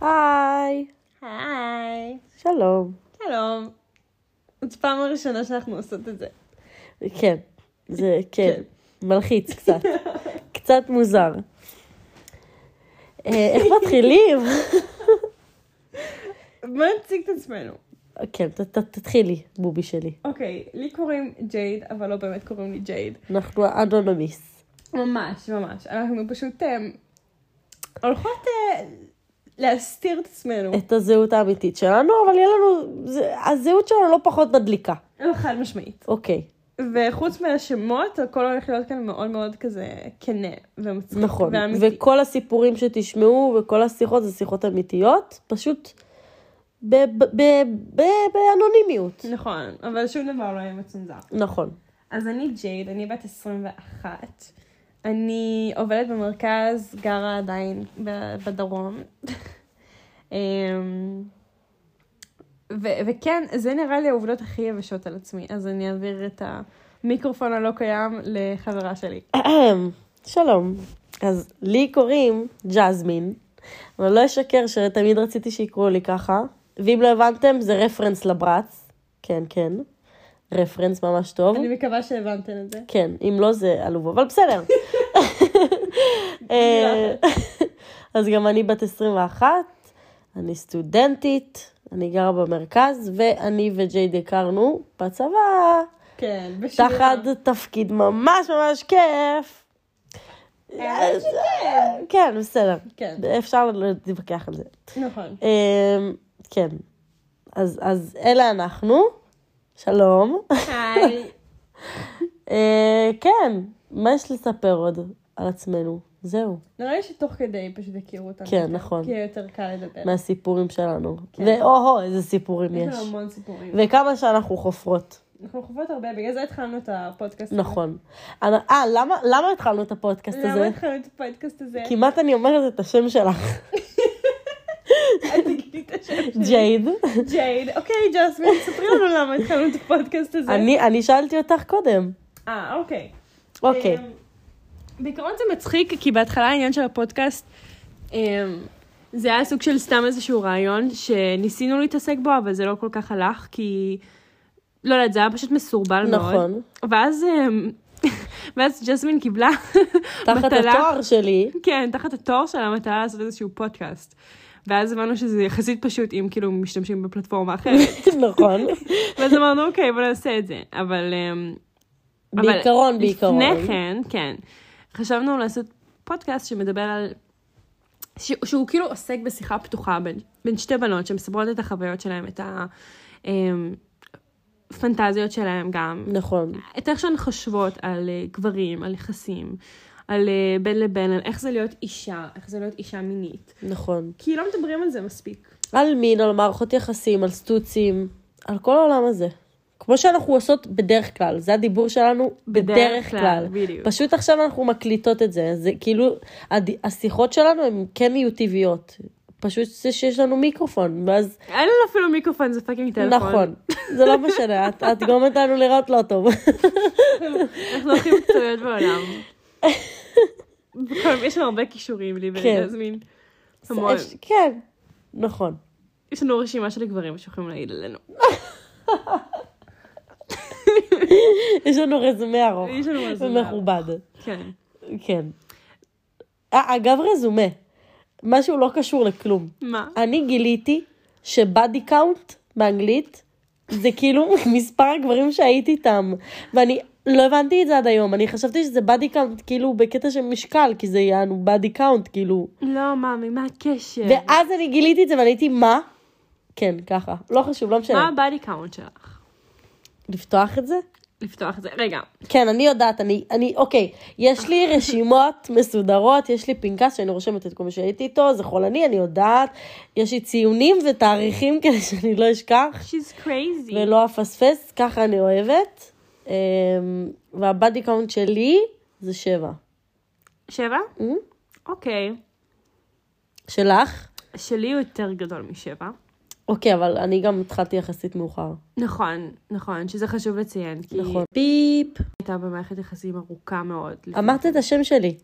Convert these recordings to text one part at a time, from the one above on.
היי, היי. שלום. שלום. זאת פעם הראשונה שאנחנו עושות את זה. כן, זה כן, מלחיץ קצת, קצת מוזר. אה, איך מתחילים? בוא נציג את עצמנו. כן, תתחילי, בובי שלי. אוקיי, לי קוראים ג'ייד, אבל לא באמת קוראים לי ג'ייד. אנחנו אנונומיס. ממש, ממש. אנחנו פשוט אה, הולכות אה, להסתיר את עצמנו. את הזהות האמיתית שלנו, אבל יהיה לנו, זה- הזהות שלנו לא פחות מדליקה. לא, חד משמעית. אוקיי, וחוץ מהשמות, הכל הולך להיות כאן מאוד מאוד כזה כנה ומצחיק נכון. ואמיתי. וכל הסיפורים שתשמעו וכל השיחות זה שיחות אמיתיות, פשוט באנונימיות. נכון, אבל שום דבר לא יהיה מצונזר. נכון. אז אני ג'ייד, אני בת 21. אני עובדת במרכז, גרה עדיין בדרום. אמ, ו- וכן, זה נראה לי העובדות הכי יבשות על עצמי, אז אני אעביר את המיקרופון הלא קיים לחברה שלי. שלום. אז לי קוראים ג'זמין, אבל לא אשקר שתמיד רציתי שיקראו לי ככה, ואם לא הבנתם זה רפרנס לברץ. כן, כן. רפרנס ממש טוב. אני מקווה שהבנתם את זה. כן, אם לא זה עלוב, אבל בסדר. אה, אז גם אני בת 21, אני סטודנטית, אני גרה במרכז, ואני וג'ייד הכרנו בצבא, כן, בשבילה. תחת תפקיד ממש ממש כיף. שכן. כן, בסדר. כן, אפשר להתווכח על זה. נכון. אה, כן. אז אלה אנחנו, שלום. היי. אה, כן, מה יש לספר עוד על עצמנו? זהו, נראה לי שתוך כדי פשוט הכירו אותנו. כן, נכון. כי יהיה יותר קל לדבר. מהסיפורים שלנו. כן. ואו-הו, איזה סיפורים יש יש. לנו המון סיפורים. וכמה שאנחנו חופרות. אנחנו חוות הרבה, בגלל זה התחלנו את הפודקאסט הזה. נכון. אה, למה, למה התחלנו את הפודקאסט למה הזה? התחלנו את הפודקאסט הזה? כמעט אני אומרת את השם שלך, אל תגידי את השם שלי. ג'ייד. ג'ייד. אוקיי, ג'סמין, ספרי לנו למה התחלנו את הפודקאסט הזה. אני, אני שאלתי אותך קודם. אה, אוקיי. אוקיי. אמ, בעיקרון זה מצחיק, כי בהתחלה העניין של הפודקאסט, אמ, זה היה סוג של סתם איזשהו רעיון שניסינו להתעסק בו, אבל זה לא כל כך הלך, כי... לא יודעת, זה היה פשוט מסורבל מאוד. נכון. ואז, אמ, ואז ג'סמין קיבלה תחת מטלה- התואר שלי, כן, תחת התואר של המטרה לעשות איזשהו פודקאסט. ואז הבנו שזה יחסית פשוט אם כאילו משתמשים בפלטפורמה אחרת. נכון. ואז אמרנו, אוקיי, בוא נעשה את זה. אבל... אמ, אבל בעיקרון, בעיקרון. לפני כן, כן. חשבנו לעשות פודקאסט שמדבר על... ש... שהוא כאילו עוסק בשיחה פתוחה בין, בין שתי בנות שמספרות את החוויות שלהם, את הפנטזיות שלהם גם. נכון. את איך שהן חושבות על אה, גברים, על יחסים, על אה, בין לבין, על איך זה להיות אישה, איך זה להיות אישה מינית. נכון. כי לא מדברים על זה מספיק. על מין, על מערכות יחסים, על סטוצים, על כל העולם הזה. כמו שאנחנו עושות בדרך כלל, זה הדיבור שלנו בדרך, בדרך כלל. כלל, בדיוק. פשוט עכשיו אנחנו מקליטות את זה, זה כאילו, הד... השיחות שלנו הן כן יהיו טבעיות. פשוט זה שיש לנו מיקרופון, ואז, אין לנו אפילו מיקרופון, זה פאקינג טלפון. נכון, זה לא משנה, את, את גורמת לנו לראות לא טוב. אנחנו הכי מקצועיות בעולם. יש לנו הרבה כישורים לי כן. המון. יש- כן, נכון. יש לנו רשימה של גברים שיכולים להעיד עלינו. יש לנו רזומה ארוך יש לנו רזומה ומכובד. כן. כן. אה, אגב רזומה, משהו לא קשור לכלום. מה? אני גיליתי שbody count באנגלית זה כאילו מספר הגברים שהייתי איתם. ואני לא הבנתי את זה עד היום, אני חשבתי שזה body count כאילו בקטע של משקל, כי זה יענו body count כאילו. לא, מאמי, מה הקשר? ואז אני גיליתי את זה ואני הייתי מה? כן, ככה. לא חשוב, לא מה משנה. הבאדי קאונט שלך? לפתוח את זה? לפתוח את זה. רגע. כן, אני יודעת, אני, אני, אוקיי, יש לי רשימות מסודרות, יש לי פנקס שאני רושמת את כל מה שהייתי איתו, זה חולני, אני יודעת, יש לי ציונים ותאריכים כדי שאני לא אשכח She's crazy. ולא אפספס, ככה אני אוהבת. אמ, וה body count שלי זה שבע. שבע? אוקיי. שלך? שלי הוא יותר גדול משבע. אוקיי, אבל אני גם התחלתי יחסית מאוחר. נכון, נכון, שזה חשוב לציין, כי נכון. ביפ. הייתה במערכת יחסים ארוכה מאוד. אמרת את השם שלי.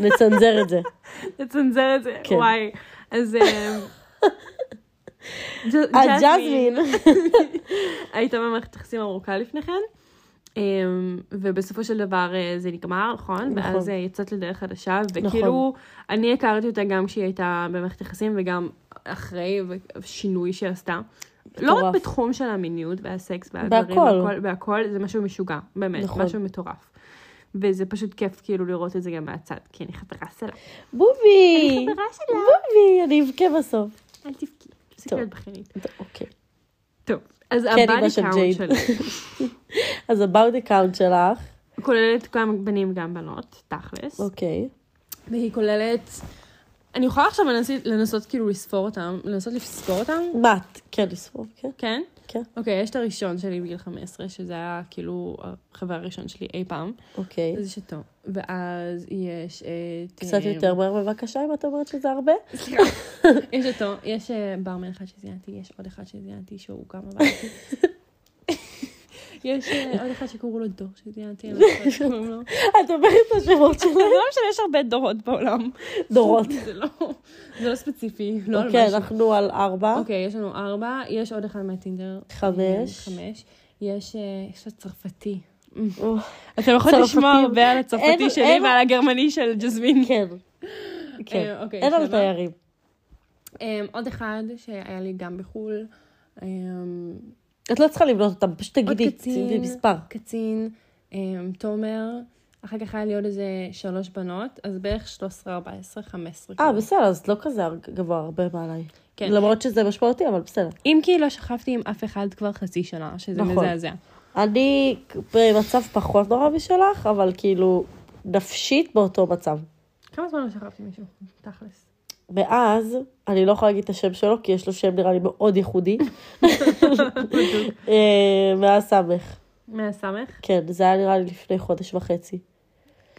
נצנזר את זה. לצנזר את זה, כן. וואי. אז... אה, ג'זמין. הייתה במערכת יחסים ארוכה לפני כן. אמ, ובסופו של דבר אה, זה נגמר, נכון? נכון. ואז אה, יצאת לדרך חדשה, נכון. וכאילו, אני הכרתי אותה גם כשהיא הייתה במערכת יחסים וגם אחרי שינוי שהיא עשתה. לא. רק בתחום של המיניות והסקס והדברים, בהכל. והכל, בהכל, זה משהו משוגע, באמת, נכון. משהו מטורף. וזה פשוט כיף כאילו לראות את זה גם מהצד, כי אני חברה שלה. בובי! אני חברה שלה. בובי, אני אבכה בסוף. אל תבכי, תפסיקי. להיות. אוקיי. טוב, אז כן, ה body count. שלי. אז ה body count שלך, כוללת גם בנים גם בנות, תכלס. אוקיי. והיא כוללת... אני יכולה עכשיו לנסות, כאילו לספור אותם, לנסות לספור אותם, מת, כן, לספור, כן. כן? כן. אוקיי, יש את הראשון שלי בגיל 15, שזה היה כאילו החבר הראשון שלי אי פעם. אוקיי. אז יש אותו. ואז יש את... קצת אה, יותר מהר בבקשה, אם את אומרת שזה הרבה. סליחה. יש אותו, יש אה, ברמן אחד שזיינתי, יש עוד אחד שזיינתי שהוא גם עבד איתי. יש אה, עוד אחד שקראו לו דור קוראים לו. את אומרת את השמות זה שלהם. לא משנה, יש הרבה דורות בעולם. דורות. זה לא, זה לא ספציפי, לא על אוקיי, משהו. אנחנו על ארבע. אוקיי, יש לנו ארבע, יש עוד אחד מהטינדר. חמש. אה, חמש. יש, אה, יש צרפתי. אתם יכולים לשמוע. הרבה על הצרפתי שלי ועל הגרמני של ג'זמין. כן. כן. אוקיי, אין על שבע. תיירים. עוד אחד שהיה לי גם בחו"ל. את לא צריכה לבנות אותם, פשוט תגידי קצין, תגידי מספר. קצין, אה, תומר, אחר כך היה לי עוד איזה שלוש בנות, אז בערך 13, 14, 15. אה. בסדר, אז לא כזה גבוה הרבה מעליי. כן. למרות שזה משמעותי, אבל בסדר. אם כי לא שכבתי עם אף אחד כבר חצי שנה, שזה נכון. מזעזע. אני במצב פחות נורא משלך, אבל כאילו, נפשית באותו מצב. כמה זמן לא שכבתי מישהו? תכלס. ואז, אני לא יכולה להגיד את השם שלו, כי יש לו שם נראה לי מאוד ייחודי. אה, מאז סמך. מהסמך? כן, זה היה נראה לי לפני חודש וחצי.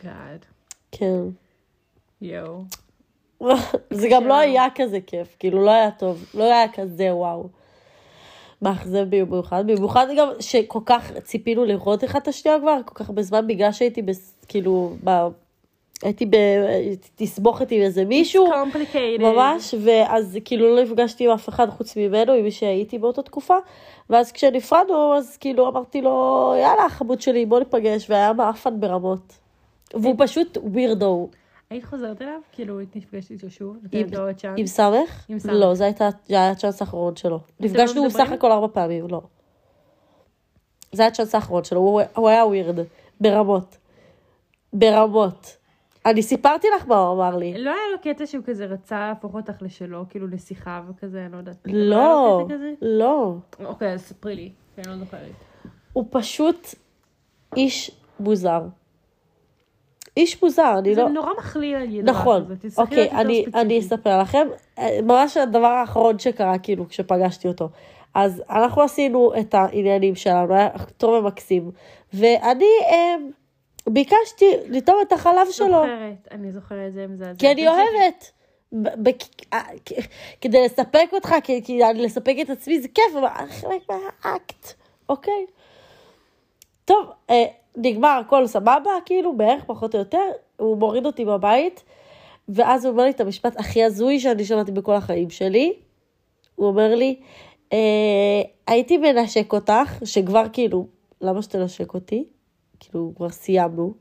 גאד. כן. יואו. זה גם לא היה כזה כיף, כאילו לא היה טוב, לא היה כזה וואו. מאכזב במיוחד, במיוחד גם שכל כך ציפינו לראות אחד את השנייה כבר, כל כך הרבה זמן, בגלל שהייתי בס- כאילו. הייתי בתסבוכת עם איזה מישהו, complicated. ממש, ואז כאילו לא נפגשתי עם אף אחד חוץ ממנו, עם מי שהייתי באותה תקופה, ואז כשנפרדנו, אז כאילו אמרתי לו, יאללה, חמוד שלי, בוא ניפגש, והיה מעפן ברמות. והוא פשוט ווירדו. היית חוזרת אליו? כאילו, היית נפגשת איתו שוב? לו עוד צ'אנס? עם סמך? עם סמך. לא, זה הייתה- היה הצ'אנס האחרון שלו. נפגשנו לא בסך מדברים? הכל ארבע פעמים, לא. זה היה הצ'אנס האחרון שלו, הוא היה ווירד. ברמות. ברמות. אני סיפרתי לך מה הוא אמר לי. לא היה לו קטע שהוא כזה רצה להפוך אותך לשלו, כאילו לשיחה וכזה, אני לא יודעת. לא, כזה? לא. אוקיי, אז ספרי לי, כי אני לא זוכרת. הוא פשוט איש מוזר. איש מוזר, אני זה לא... נורא מכליל על ידע נכון, אוקיי, אני. אספר לכם, אה, ממש הדבר האחרון שקרה, כאילו, כשפגשתי אותו. אז אנחנו עשינו את העניינים שלנו, היה טוב ומקסים, ואני אה, ביקשתי לטום את החלב שלו, זוכרת, אני זוכרת, זה מזעזע. כי אני. אוהבת. אה, כדי לספק אותך, כי- לספק את עצמי זה כיף, אבל חלק מהאקט, אוקיי? טוב, אה, נגמר, הכל סבבה, כאילו, בערך, פחות או יותר, הוא מוריד אותי בבית, ואז הוא אומר לי את המשפט הכי הזוי שאני שמעתי בכל החיים שלי. הוא אומר לי, אה, הייתי מנשק אותך, שכבר כאילו, למה שתנשק אותי? כאילו, כבר סיימנו,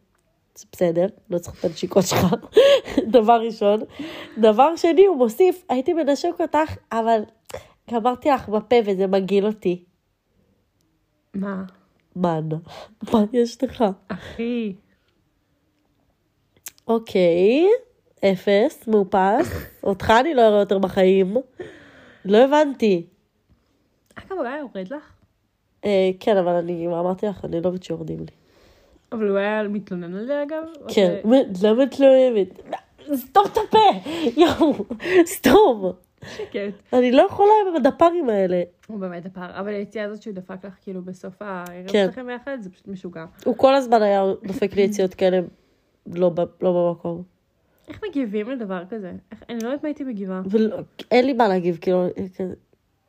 זה בסדר, לא צריך את הנשיקות שלך, דבר ראשון. דבר שני, הוא מוסיף, הייתי מנשק אותך, אבל גמרתי לך בפה וזה מגעיל אותי. מה? מן, מה יש לך? אחי. אוקיי, אפס, מאופס. אותך אני לא אראה יותר בחיים. לא הבנתי. אגב, היה יורד לך? אה, כן, אבל אני אמרתי לך, אני לא אוהבת שיורדים לי. אבל הוא היה מתלונן על זה אגב? כן, למה את לא אוהבת? סתום את הפה! יואו, סתום. שקט. אני לא יכולה עם הדפ"רים האלה. הוא באמת הפער, אבל היציאה הזאת שהוא דפק לך כאילו בסוף הערב כן. שלכם ביחד, זה פשוט משוגע. הוא כל הזמן היה דופק לי יציאות כאלה לא לא במקום. איך מגיבים לדבר כזה? איך- אני לא יודעת מה הייתי מגיבה. ואין לי מה להגיב, כאילו,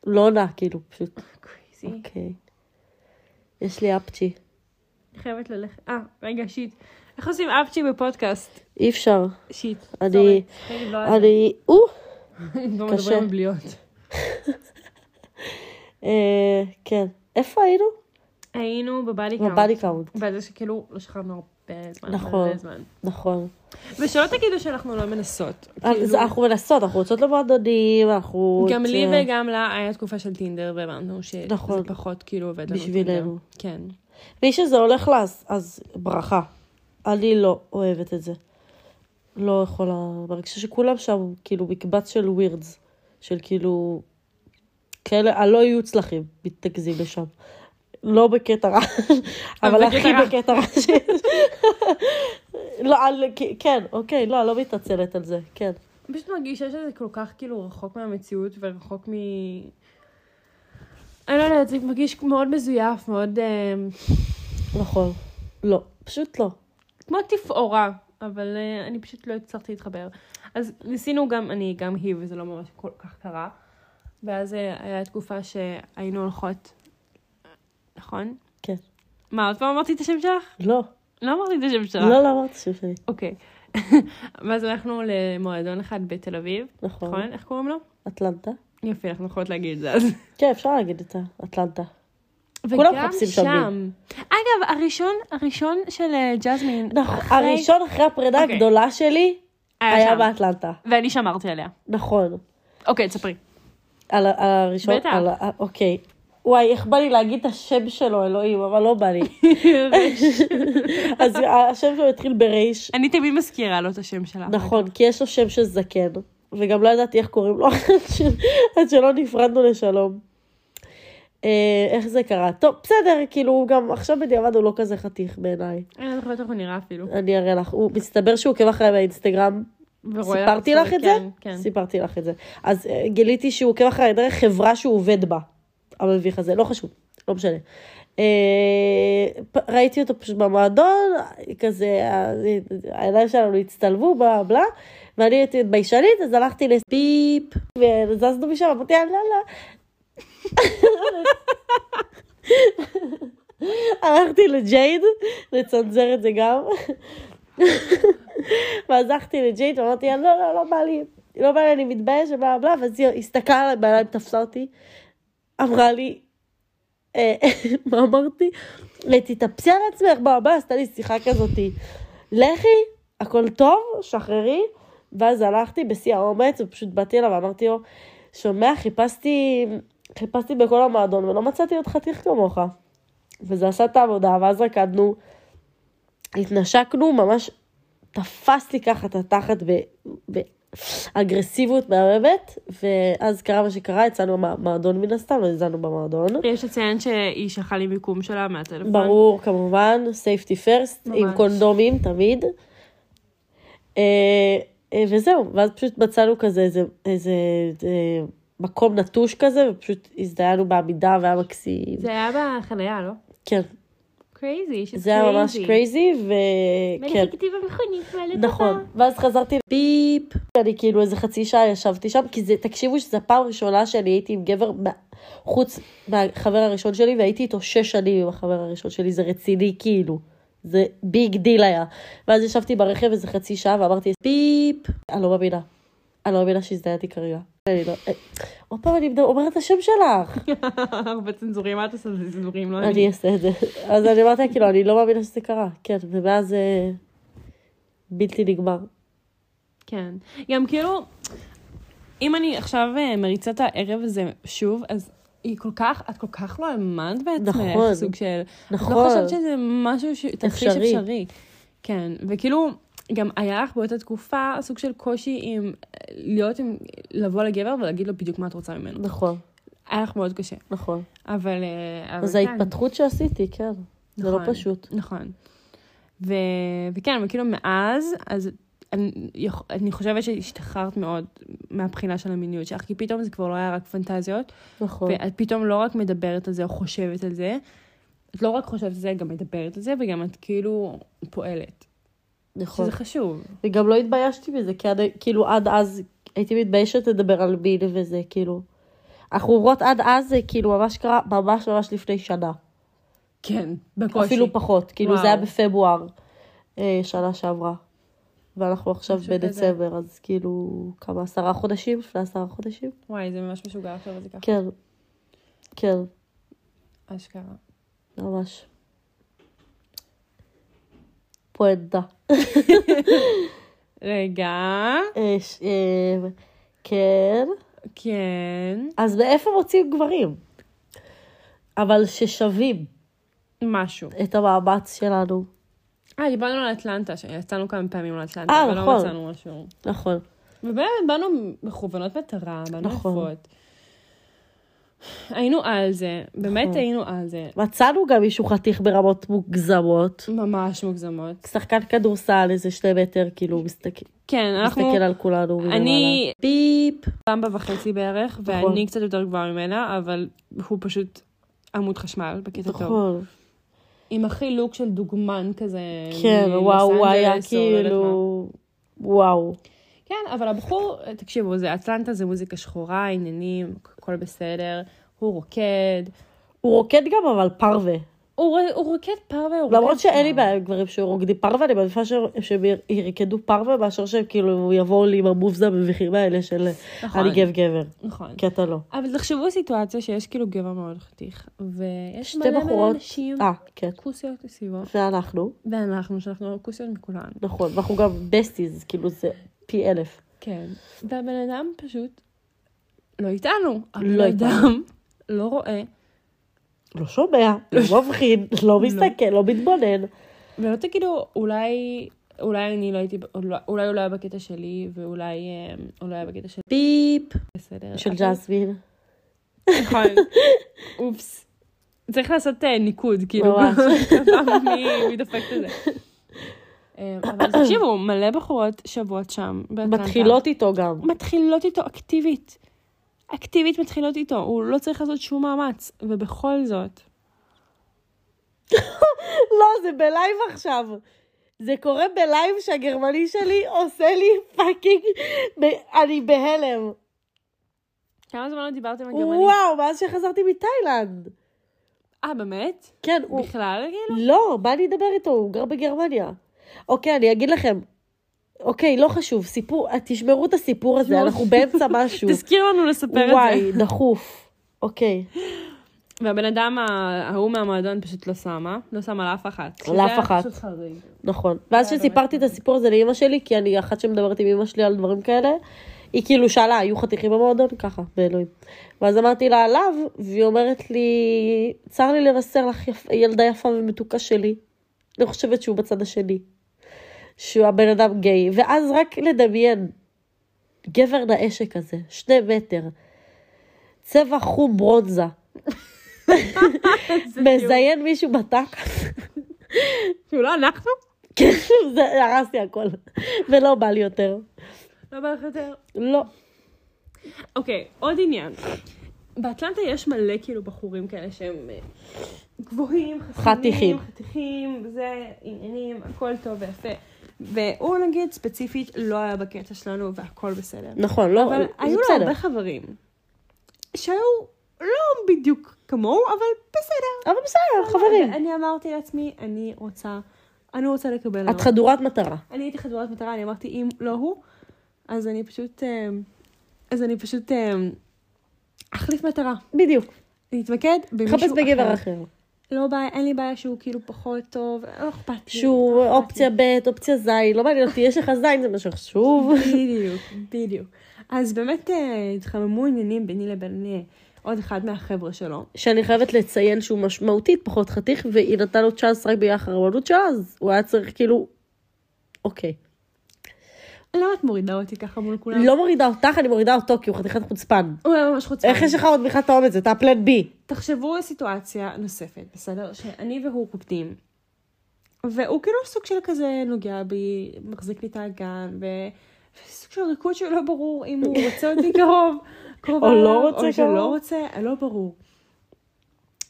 לא עונה, כאילו, פשוט. crazy. אוקיי. יש לי אפצ'י. חייבת ללכת. אה, רגע, shit. איך עושים אפצ'י בפודקאסט? אי אפשר. shit. אני- לא אני, או, לא קשה. מדברים בליות. אה, כן. איפה היינו? היינו בbody count. ב body count. בזה שכאילו לא שכבנו הרבה זמן. נכון. נכון. ושלא תגידו שאנחנו לא מנסות. כאילו, אנחנו מנסות, אנחנו יוצאות למועדונים, אנחנו... גם לי וגם לה היה תקופה של טינדר והבנו שזה נכון. פחות כאילו עובד לנו. בשבילנו. כן. מי שזה הולך לה, אז- אז ברכה. אני לא אוהבת את זה. לא יכולה, מרגישה שכולם שם כאילו מקבץ של ווירדס, של כאילו, כאלה הלא יהיו צלחים, מתנקזים לשם. לא בקטע רע, אבל הכי. בקטע רע שיש. לא, על- כן, אוקיי, לא, לא מתנצלת על זה, כן. אני פשוט מרגישה שזה כל כך כאילו רחוק מהמציאות ורחוק מ... אני לא יודעת, זה מרגיש מאוד מזויף, מאוד... אה, נכון. לא, פשוט לא. כמו תפאורה, אבל אה, אני פשוט לא הצלחתי להתחבר. אז ניסינו גם, אני גם היא, וזה לא ממש כל כך קרה. ואז אה, היה תקופה שהיינו הולכות, נכון? כן. מה, עוד פעם אמרתי את השם שלך? לא, לא אמרתי את השם שלך. לא, לא אמרתי שם שלי. אוקיי. ואז הלכנו למועדון אחד בתל אביב, נכון. נכון? איך קוראים לו? אטלנטה. יופי, אנחנו יכולות להגיד את זה אז. כן, אפשר להגיד את האטלנטה. כולם וגם שם שם. אגב, הראשון, הראשון של אה, ג'זמין, נכון, אחרי- הראשון אחרי הפרידה אוקיי. הגדולה שלי היה שם. באטלנטה. ואני שמרתי עליה. נכון. אוקיי, תספרי. על על הראשון, בטח. על ה- אוקיי. וואי, איך בא לי להגיד את השם שלו, אלוהים, אבל לא בא לי. אז השם שלו התחיל ברייש. אני תמיד מזכירה לו את השם שלה. נכון, כי יש לו שם של זקן, וגם לא ידעתי איך קוראים לו עד שלא נפרדנו לשלום. אה, איך זה קרה? טוב, בסדר, כאילו, גם עכשיו בדיעבד הוא לא כזה חתיך בעיניי. אני לא זוכרת איך הוא נראה אפילו. אני אראה לך, הוא מסתבר שהוא עוקב אחריי באינסטגרם. סיפרתי לך את זה? כן, כן. סיפרתי לך את זה. אז אה, גיליתי שהוא עוקב אחריי דרך חברה שהוא עובד בה. המביך הזה, לא חשוב, לא משנה. אה, ראיתי אותו פשוט במועדון, כזה, העיניים שלנו הצטלבו, בלה בלה, ואני הייתי ביישנית, אז הלכתי לביפ, וזזנו משם, אמרתי, יאללה, לא. הלכתי לג'ייד, לצנזר את זה גם. ואז הלכתי לג'ייד ואמרתי לה, לא, לא, לא בא לי, לא בא לי, אני מתבייש, ובלה בלה, ואז היא הסתכלה עליי בעיניים, תפסה אותי, אמרה לי, אה, מה אמרתי? תתאפסי על עצמך, בלה בלה, עשתה לי שיחה כזאתי, לכי, הכל טוב, שחררי, ואז הלכתי בשיא האומץ, ופשוט באתי אליו ואמרתי לו, שומע, חיפשתי, חיפשתי בכל המועדון ולא מצאתי עוד חתיך כמוך. וזה עשה את העבודה, ואז רקדנו, התנשקנו, ממש תפס לי ככה את התחת ב- באגרסיביות מהממת, ואז קרה מה שקרה, יצאנו מהמועדון מן הסתם, אז יצאנו במועדון. יש לציין שהיא שלחה לי מיקום שלה מהטלפון. ברור, כמובן, safety first, עם ממש. קונדומים תמיד. אה, אה, וזהו, ואז פשוט מצאנו כזה איזה, איזה אה, מקום נטוש כזה, ופשוט הזדיינו בעמידה והיה מקסים. זה היה בחניה, לא? כן, crazy, זה היה ממש crazy, וכן. ואני חיכיתי במכונית מעלה נכון, ואז חזרתי ביפ, אני כאילו איזה חצי שעה ישבתי שם, כי זה, תקשיבו שזו הפעם הראשונה שאני הייתי עם גבר, חוץ מהחבר הראשון שלי, והייתי איתו שש שנים עם החבר הראשון שלי, זה רציני כאילו, זה big deal היה. ואז ישבתי ברכב איזה חצי שעה ואמרתי ביפ, אני לא מאמינה, אני לא מאמינה שהזדהיתי כרגע. אני לא, אה, עוד פעם אני אומרת את השם שלך. הרבה צנזורים, מה את עושה צנזורים? לא אני אעשה את זה. אז אני אמרתי לה, כאילו, אני לא מאמינה שזה קרה. כן, ומאז אה, בלתי נגמר. כן. גם כאילו, אם אני עכשיו אה, מריצה את הערב הזה שוב, אז היא כל כך, את כל כך לא האמנת בעצמך, נכון. סוג של... את נכון. לא חושבת שזה משהו ש... תרחיש. אפשרי. כן, וכאילו, גם היה לך באותה תקופה סוג של קושי עם להיות עם... לבוא לגבר ולהגיד לו בדיוק מה את רוצה ממנו. נכון, היה לך מאוד קשה. נכון. אבל... אה, אבל אז כן. ההתפתחות שעשיתי, כן. זה לא נכון, פשוט. נכון. ו... וכן, וכאילו מאז, אז אני, אני חושבת שהשתחררת מאוד מהבחינה של המיניות שלך, כי פתאום זה כבר לא היה רק פנטזיות, נכון. ואת פתאום לא רק מדברת על זה או חושבת על זה, את לא רק חושבת על זה, גם מדברת על זה, וגם את כאילו פועלת. נכון. שזה חשוב. וגם לא התביישתי בזה, כי עד, כאילו עד אז הייתי מתביישת לדבר על מין וזה, כאילו. אנחנו אומרות עד אז זה כאילו ממש קרה, ממש ממש לפני שנה. כן, בקושי. אפילו פחות, כאילו וואו. זה היה בפברואר. אה, שנה שעברה. ואנחנו עכשיו משהו כזה. בדצמבר, אז כאילו, כמה, עשרה חודשים? לפני עשרה חודשים? וואי, זה ממש משוגע עכשיו זה ככה. כן. כן, אשכרה. ממש. פואנטה. רגע. אה, ש- אה, כן. כן. אז מאיפה מוצאים גברים? אבל ששווים משהו. את המאמץ שלנו. אה, דיברנו על אטלנטה, שיצאנו כמה פעמים על אטלנטה, אה, אבל לא נכון. מצאנו משהו. נכון. ובאמת באנו מכוונות מטרה, באנו נכון. יפות. היינו על זה, באמת נכון. היינו על זה. מצאנו גם מישהו חתיך ברמות מוגזמות. ממש מוגזמות. שחקן כדורסל, איזה שני מטר, כאילו, מסתכל, כן, אנחנו... מסתכל על כולנו. אני ביפ. במבה וחצי בערך, נכון. ואני קצת יותר גבוהה ממנה, אבל הוא פשוט עמוד חשמל בקטע טוב. נכון. עם הכי לוק של דוגמן כזה. כן, וואו, הוא היה לא. כאילו... וואו. כן, אבל הבחור, תקשיבו, זה אטלנטה זה מוזיקה שחורה, עניינים, הכל בסדר, הוא רוקד. הוא רוקד גם, אבל פרווה. הוא, הוא רוקד פרווה, הוא רוקד למרות שאין לי. בעיה עם גברים שרוקדים פרווה, אני מעדיפה שהם ירקדו פרווה, מאשר שהם כאילו יבואו לי עם ה moves המביכים האלה של נכון. אני גב גבר. נכון. כי אתה לא. אבל תחשבו סיטואציה שיש כאילו גבר מאוד חתיך, ויש מלא מלא בחורות. אנשים, אה, כן. כוסיות מסביבו, ואנחנו, ואנחנו, שאנחנו כוסיות מכולן. נכון, ואנחנו גם בסטיז, כאילו זה פי אלף. כן. והבן אדם פשוט לא איתנו. לא אדם לא רואה, לא שומע, לא מבחין, לא מסתכל, לא מתבונן. ולא תגידו, אולי... אולי אני לא הייתי, אולי אולי הוא לא היה בקטע שלי, ואולי אה, הוא לא היה בקטע שלי, ביפ בסדר. של ג'סמין. נכון. אופס. צריך לעשות אה, ניקוד, כאילו, ממש. מי דופק את זה. אה, אבל תקשיבו, מלא בחורות שוות שם. מתחילות איתו גם. מתחילות איתו אקטיבית. אקטיבית מתחילות איתו, הוא לא צריך לעשות שום מאמץ. ובכל זאת, לא, זה ב live עכשיו. זה קורה ב live שהגרמני שלי עושה לי fucking, אני בהלם. כמה זמן לא דיברתם על גרמנית? וואו, מאז שחזרתי מתאילנד. אה, באמת? כן, הוא... בכלל, כאילו? לא, מה אני אדבר איתו? הוא גר בגרמניה. אוקיי, אני אגיד לכם. אוקיי, לא חשוב, סיפור, תשמרו את הסיפור הזה, תשמרו. אנחנו באמצע משהו. תזכיר לנו לספר את וואי, זה. דחוף. אוקיי. והבן אדם ההוא מהמועדון פשוט לא שמה, לא שמה לאף אחת. לאף אחת. נכון. ואז שסיפרתי את הסיפור הזה לאימא שלי, כי אני אחת שמדברת עם אימא שלי על דברים כאלה, היא כאילו שאלה, היו חתיכים במועדון? ככה, באלוהים. ואז אמרתי לה עליו, והיא אומרת לי, צר לי לבשר לך. ילדה יפה ומתוקה שלי. אני חושבת שהוא בצד השני. שהוא הבן אדם גיי. ואז רק לדמיין, גבר נאה שכזה, שני מטר, צבע חום ברונזה, זה כאילו- מזיין מישהו בתחת. כאילו, לא אנחנו? כן, זה הרסתי הכל. ולא בא לי יותר. לא בא לך יותר. לא. אוקיי, עוד עניין. באטלנטה יש מלא כאילו בחורים כאלה שהם אה, גבוהים, חתיכים. חתיכים, זה עניינים, הכל טוב ויפה. והוא נגיד ספציפית לא היה בקטע שלנו והכל בסדר. נכון, לא, אבל זה היו לו. הרבה חברים שהיו לא בדיוק כמוהו, אבל בסדר. אבל בסדר, חברים. אני אמרתי לעצמי, אני רוצה, אני רוצה לקבל... את חדורת מטרה. אני הייתי חדורת מטרה, אני אמרתי, אם לא הוא, אז אני פשוט, אה, אז אני פשוט אה, אחליף מטרה. בדיוק. להתמקד במישהו חפש בגבר אחר. לא בעיה, אין לי בעיה שהוא כאילו פחות טוב, לא אכפת לי. שהוא לא אופציה ב', אופציה ז', לא מעניין אותי, יש לך ז', זה מה שחשוב. בדיוק, בדיוק. אז באמת אה, התחממו עניינים ביני לבין אה, עוד אחד מהחבר'ה שלו. שאני חייבת לציין שהוא משמעותית פחות חתיך, והיא נתנה לו צ'אנס רק ביחד הרבנות שלה, אז הוא היה צריך כאילו... אוקיי. למה את מורידה אותי ככה מול כולם? לא מורידה אותך, אני מורידה אותו, כי הוא חתיכת חוצפן. הוא היה ממש חוצפן. איך יש לך עוד בכלל את האומץ? אתה פלן בי. תחשבו על סיטואציה נוספת, בסדר? שאני והוא רוקדים, והוא כאילו סוג של כזה נוגע בי, מחזיק לי את האגן, ו... וסוג של ריקוד שלא ברור אם הוא רוצה אותי קרוב, קרוב או לא רוצה או שלא. רוצה, לא ברור.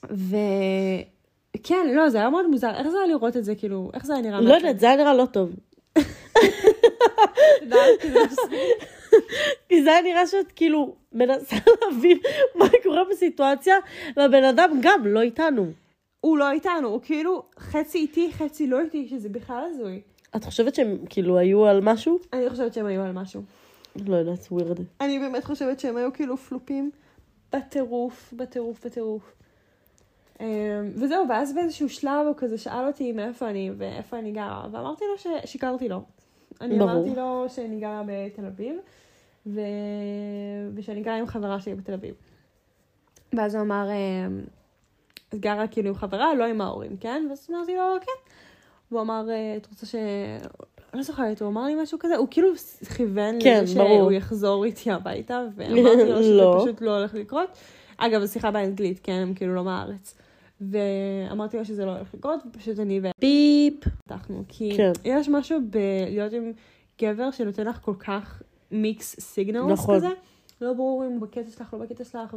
וכן, לא, זה היה מאוד מוזר, איך זה היה לראות את זה, כאילו, איך זה היה נראה? לא יודעת, זה היה נראה לא טוב. כי זה היה נראה שאת כאילו מנסה להבין מה קורה בסיטואציה, והבן אדם גם לא איתנו. הוא לא איתנו, הוא כאילו חצי איתי, חצי לא איתי, שזה בכלל הזוי. את חושבת שהם כאילו היו על משהו? אני חושבת שהם היו על משהו. לא יודעת, ווירד. אני באמת חושבת שהם היו כאילו פלופים בטירוף, בטירוף, בטירוף. אמ, וזהו, ואז באיזשהו שלב הוא כזה שאל אותי מאיפה אני ואיפה אני גרה, ואמרתי לו ששיקרתי לו. אני ברור. אמרתי לו שאני גרה בתל אביב, ו... ושאני גרה עם חברה שלי בתל אביב. ואז הוא אמר, אמ, את גרה כאילו עם חברה, לא עם ההורים, כן? ואז אמרתי לו, כן. והוא אמר, "אה, את רוצה ש... לא זוכרת, הוא אמר לי משהו כזה, הוא כאילו כיוון כן, לזה ברור. שהוא יחזור איתי הביתה, ואמרתי לו שזה לא. פשוט לא הולך לקרות. אגב, זו שיחה באנגלית, כן, הם כאילו לא מהארץ. ואמרתי לו שזה לא הולך לקרות, ופשוט אני ביפ. והתחנו. כי כן. יש משהו בלהיות עם גבר שנותן לך כל כך מיקס סיגנלס נכון. כזה. לא ברור אם הוא בקטע שלך, לא בקטע שלך,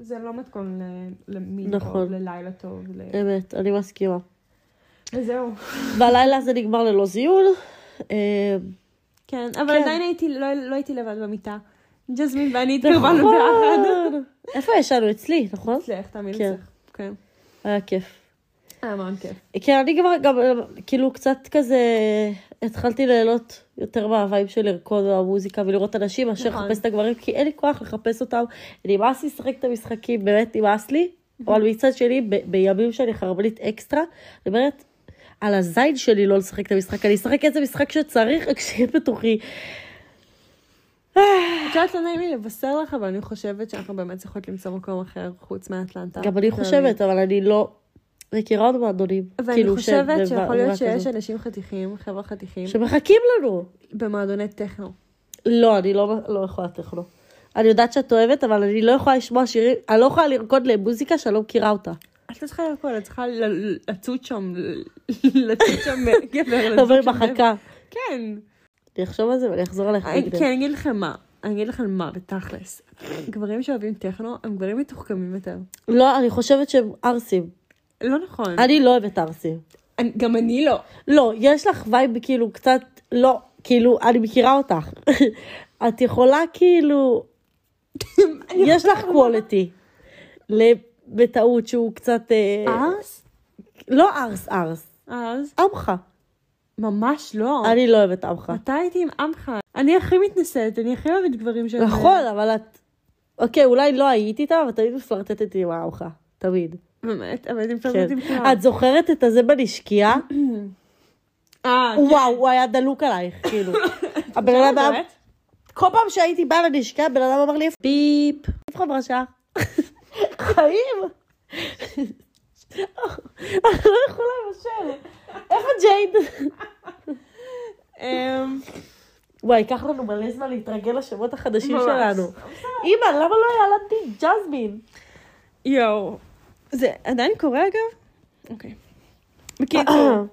וזה לא מתכון ל- למין נכון. טוב, ללילה טוב. ל- אמת, אני מסכימה. וזהו. והלילה זה נגמר ללא זיון. אה, כן, אבל כן. עדיין הייתי, לא, לא הייתי לבד במיטה. ג'זמין ואני התקרבנו ביחד. נכון. איפה ישנו? אצלי, נכון? אצלך, תאמין כן. אצלך. כן. היה כיף. היה מאוד כיף. כן, אני כבר גם, כאילו, קצת כזה, התחלתי ליהנות יותר מה vibe של לרקוד במוזיקה ולראות אנשים מאשר נכון. לחפש את הגברים, כי אין לי כוח לחפש אותם. נמאס לי לשחק את המשחקים, באמת נמאס לי. אבל מצד שני, ב- בימים שאני חרמנית אקסטרה, אני אומרת, על הזין שלי לא לשחק את המשחק, אני אשחק איזה משחק שצריך, רק שיהיה בתוכי. את יודעת, לא נעים לי לבשר לך, אבל אני חושבת שאנחנו באמת צריכות למצוא מקום אחר חוץ מאטלנטה. גם אני חושבת, אבל אני לא מכירה עוד מועדונים. ואני כאילו, חושבת שיכול להיות שיש. אנשים חתיכים, חבר'ה חתיכים, שמחכים לנו. במועדוני טכנו. לא, אני לא, לא יכולה טכנו. אני יודעת שאת אוהבת, אבל אני לא יכולה לשמוע שירים, אני לא יכולה לרקוד למוזיקה שאני לא מכירה אותה. את לא צריכה לרקוד, את צריכה ל- ל- לצוד שם, ל- לצוד שם גבר, עובר. מחכה. כן. אני אחשוב על זה. אני- בהקדם. כן, אני אגיד לכם מה. אני אגיד לכם מה, בתכלס. גברים שאוהבים טכנו, הם גברים מתוחכמים יותר. לא, אני חושבת שהם ערסים. לא נכון. אני לא אוהבת ערסים. אני- גם אני לא. לא, יש לך vibe כאילו קצת, לא, כאילו, אני מכירה אותך. את יכולה כאילו, יש לך קוולטי. בטעות שהוא קצת, אה, אז? לא ארס ארס, אז? עמך. ממש לא. אני לא אוהבת עמך. מתי הייתי עם עמך? אני הכי מתנשאת, אני הכי אוהבת גברים שהם... נכון, אבל את... אוקיי, אולי לא היית איתה, אבל תמיד מפלרטטת עם עמך. תמיד. באמת, אבל הייתי כן. מפלרטטת עם כולם. את זוכרת את הזה בנשקייה? אה, וואו, הוא היה דלוק עלייך, כאילו. הבן אדם היה... כל פעם שהייתי באה לנשקה, הבן אדם אמר לי, ביפ, איפה חברה שלך? חיים. אני לא יכולה לבשל. איפה ג'ייד? אמ, וואי, ייקח לנו מלא זמן להתרגל לשמות החדשים. שלנו. אמא, למה לא ילדתי ג'זמין? יואו. זה עדיין קורה אגב? אוקיי. בקיצור,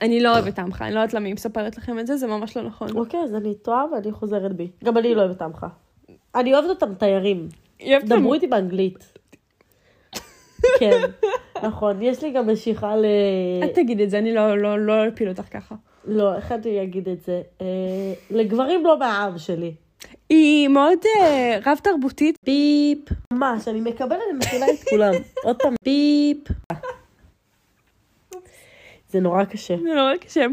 אני לא אוהבת עמך, אני לא יודעת למה היא מספרת לכם את זה, זה ממש לא נכון. אוקיי, אז אני טועה ואני חוזרת בי. גם אני לא אוהבת עמך. אני אוהבת אותם תיירים. דברו איתי באנגלית. כן, נכון. יש לי גם משיכה ל... אל תגיד את זה, אני לא- לא לא אפיל אותך ככה. לא, איך אני אגיד את זה? אה, לגברים לא מהעם שלי. היא מאוד אה, רב תרבותית. ביפ. ממש, אני מקבלת ומכילה את כולם. עוד פעם, ביפ. זה נורא קשה. זה נורא קשה.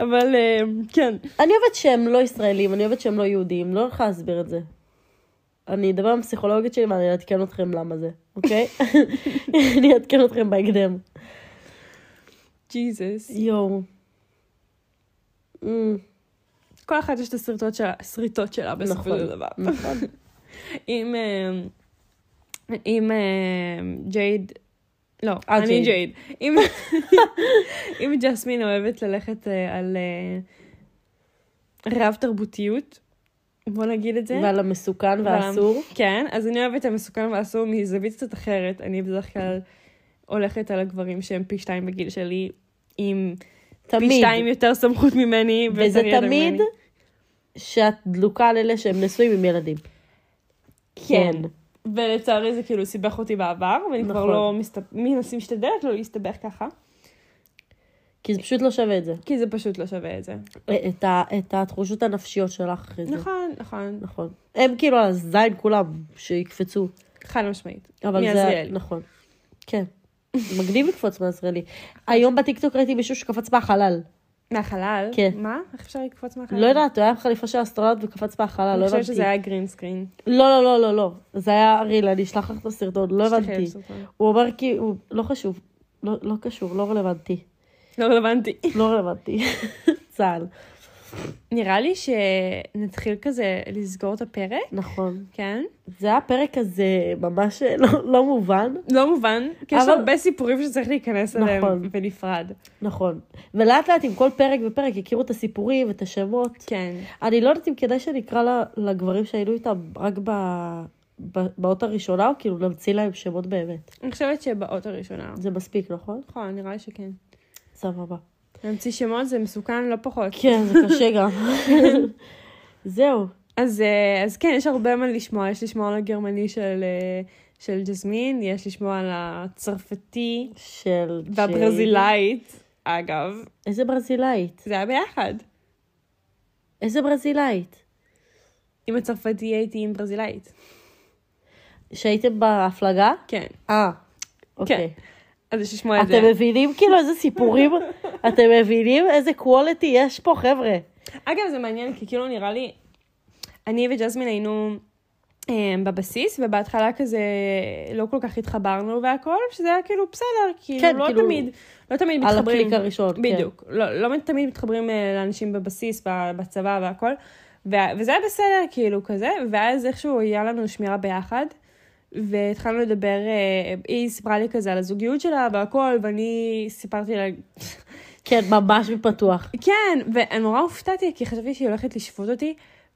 אבל אה, כן. אני אוהבת שהם לא ישראלים, אני אוהבת שהם לא יהודים, לא יכולה להסביר את זה. אני אדבר עם הפסיכולוגית שלי ואני אעדכן אתכם למה זה, אוקיי? אני אעדכן אתכם בהקדם. ג'יזוס. יואו. אמ, כל אחת יש את הסריטות שלה, הסריטות שלה בסופו נכון, של דבר. נכון. עם, אה, אה, ג'ייד, לא, אה, אני ג'ייד. עם ג'סמין אוהבת ללכת על רב תרבותיות, בוא נגיד את זה. ועל המסוכן והאסור. כן, אז אני אוהבת את המסוכן והאסור מזווית קצת אחרת. אני בדרך כלל הולכת על הגברים שהם פי שתיים בגיל שלי, עם פי תמיד. שתיים יותר סמכות ממני. וזה תמיד ממני. שאת דלוקה על אלה שהם נשואים עם ילדים. כן. ולצערי זה כאילו סיבך אותי בעבר, ואני כבר נכון. לא מסת- מנסים משתדלת לא להסתבך ככה, כי זה פשוט לא שווה את זה. כי זה פשוט לא שווה את זה. את, ה, את התחושות הנפשיות שלך אחרי זה. נכון, נכון, נכון. הם כאילו על הזין כולם, שיקפצו. חד משמעית. אבל זה... נכון. כן. מגניב לקפוץ מעזריאלי. היום בטיקטוק ראיתי מישהו שקפץ מהחלל. מהחלל? כן. מה? איך אפשר לקפוץ מהחלל? לא יודעת, הוא היה עם חליפה של אסטרונאוט וקפץ מהחלל, אני לא חושבת הבנתי. שזה היה green screen. לא, לא, לא, לא, לא. זה היה real, אני אשלח לך את הסרטון, לא הבנתי. הוא אומר כי, הוא לא חשוב, לא לא קשור, לא רלוונטי. לא רלוונטי. לא רלוונטי. צה"ל. נראה לי שנתחיל כזה לסגור את הפרק, נכון. כן? זה היה פרק כזה ממש לא, לא מובן. לא מובן, כי יש אבל- הרבה סיפורים שצריך להיכנס אליהם נכון. בנפרד. נכון. ולאט לאט עם כל פרק ופרק יכירו את הסיפורים ואת השמות. כן. אני לא יודעת אם כדאי שנקרא לגברים שהיינו איתם רק. ב- באות הראשונה, או כאילו נמציא להם שמות באמת. אני חושבת שבאות הראשונה. זה מספיק, נכון? נכון, נראה לי שכן. סבבה. להמציא שמות זה מסוכן לא פחות. כן, זה קשה גם. זהו. אז, אה, אז כן, יש הרבה מה לשמוע. יש לשמוע על הגרמני של, אה, של ג'זמין, יש לשמוע על הצרפתי של... והברזילאית, אגב. איזה ברזילאית? זה היה ביחד. איזה ברזילאית? עם הצרפתי הייתי עם ברזילאית. שהייתם בהפלגה? כן. אה, אוקיי. אז יש לשמוע את זה. אתם מבינים כאילו איזה סיפורים? אתם מבינים איזה quality יש פה, חבר'ה? אגב, זה מעניין, כי כאילו נראה לי, אני וג'זמין היינו אה, בבסיס, ובהתחלה כזה לא כל כך התחברנו והכל, שזה היה כאילו בסדר, כאילו כן, לא כאילו, תמיד, לא תמיד על מתחברים. הקליק הראשון, כן. בדיוק. לא, לא תמיד מתחברים אה, לאנשים בבסיס, בצבא והכל, ו- וזה היה בסדר, כאילו, כזה, ואז איכשהו היה לנו שמירה ביחד. והתחלנו לדבר, אה, היא סיפרה לי כזה על הזוגיות שלה והכל, ואני סיפרתי לה, כן, ממש בפתוח. כן, ונורא הופתעתי, כי חשבתי שהיא הולכת לשפוט אותי,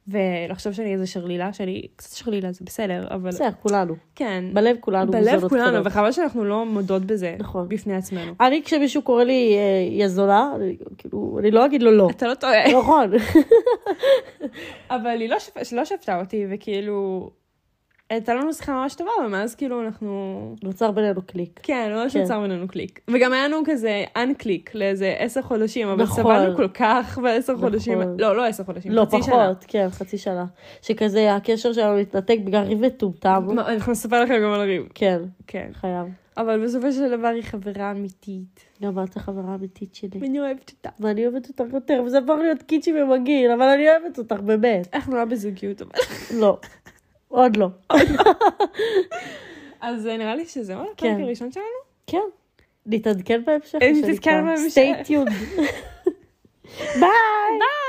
ולחשוב שאני איזה שרלילה, שאני קצת שרלילה, זה בסדר, אבל... בסדר, כולנו. כן. בלב כולנו בלב כולנו. וחבל שאנחנו לא מודות בזה. נכון. בפני עצמנו. אני, כשמישהו קורא לי אה, יא זונה, אני, כאילו, אני לא אגיד לו לא. אתה לא טועה. נכון. אבל היא לא שפ- לא שפטה אותי, וכאילו... הייתה לנו שיחה ממש טובה, ומאז כאילו אנחנו... נוצר בינינו קליק. כן, ממש כן. נוצר בינינו קליק. וגם היה לנו כזה אנקליק לאיזה עשר חודשים, אבל נכון. סבלנו כל כך בעשר נכון. חודשים. לא, לא עשר חודשים, לא, חצי פחות, שנה. כן, חצי שנה. שכזה הקשר שלנו מתנתק בגלל ריב מטומטם. אנחנו נספר לכם גם על הריב. כן, כן. חייב. אבל בסופו של דבר היא חברה אמיתית. גם את החברה האמיתית שלי. ואני אוהבת אותה. ואני אוהבת אותך יותר, וזה הפך להיות קיצ'י ומגעיל, אבל אני אוהבת אותך באמת. אנחנו לא בזוגיות, אבל... לא. עוד לא. אז אה, נראה לי שזהו הפרק כן. הראשון שלנו. כן. נתעדכן בהמשך. נתעדכן בהמשך. tuned. ביי. ביי!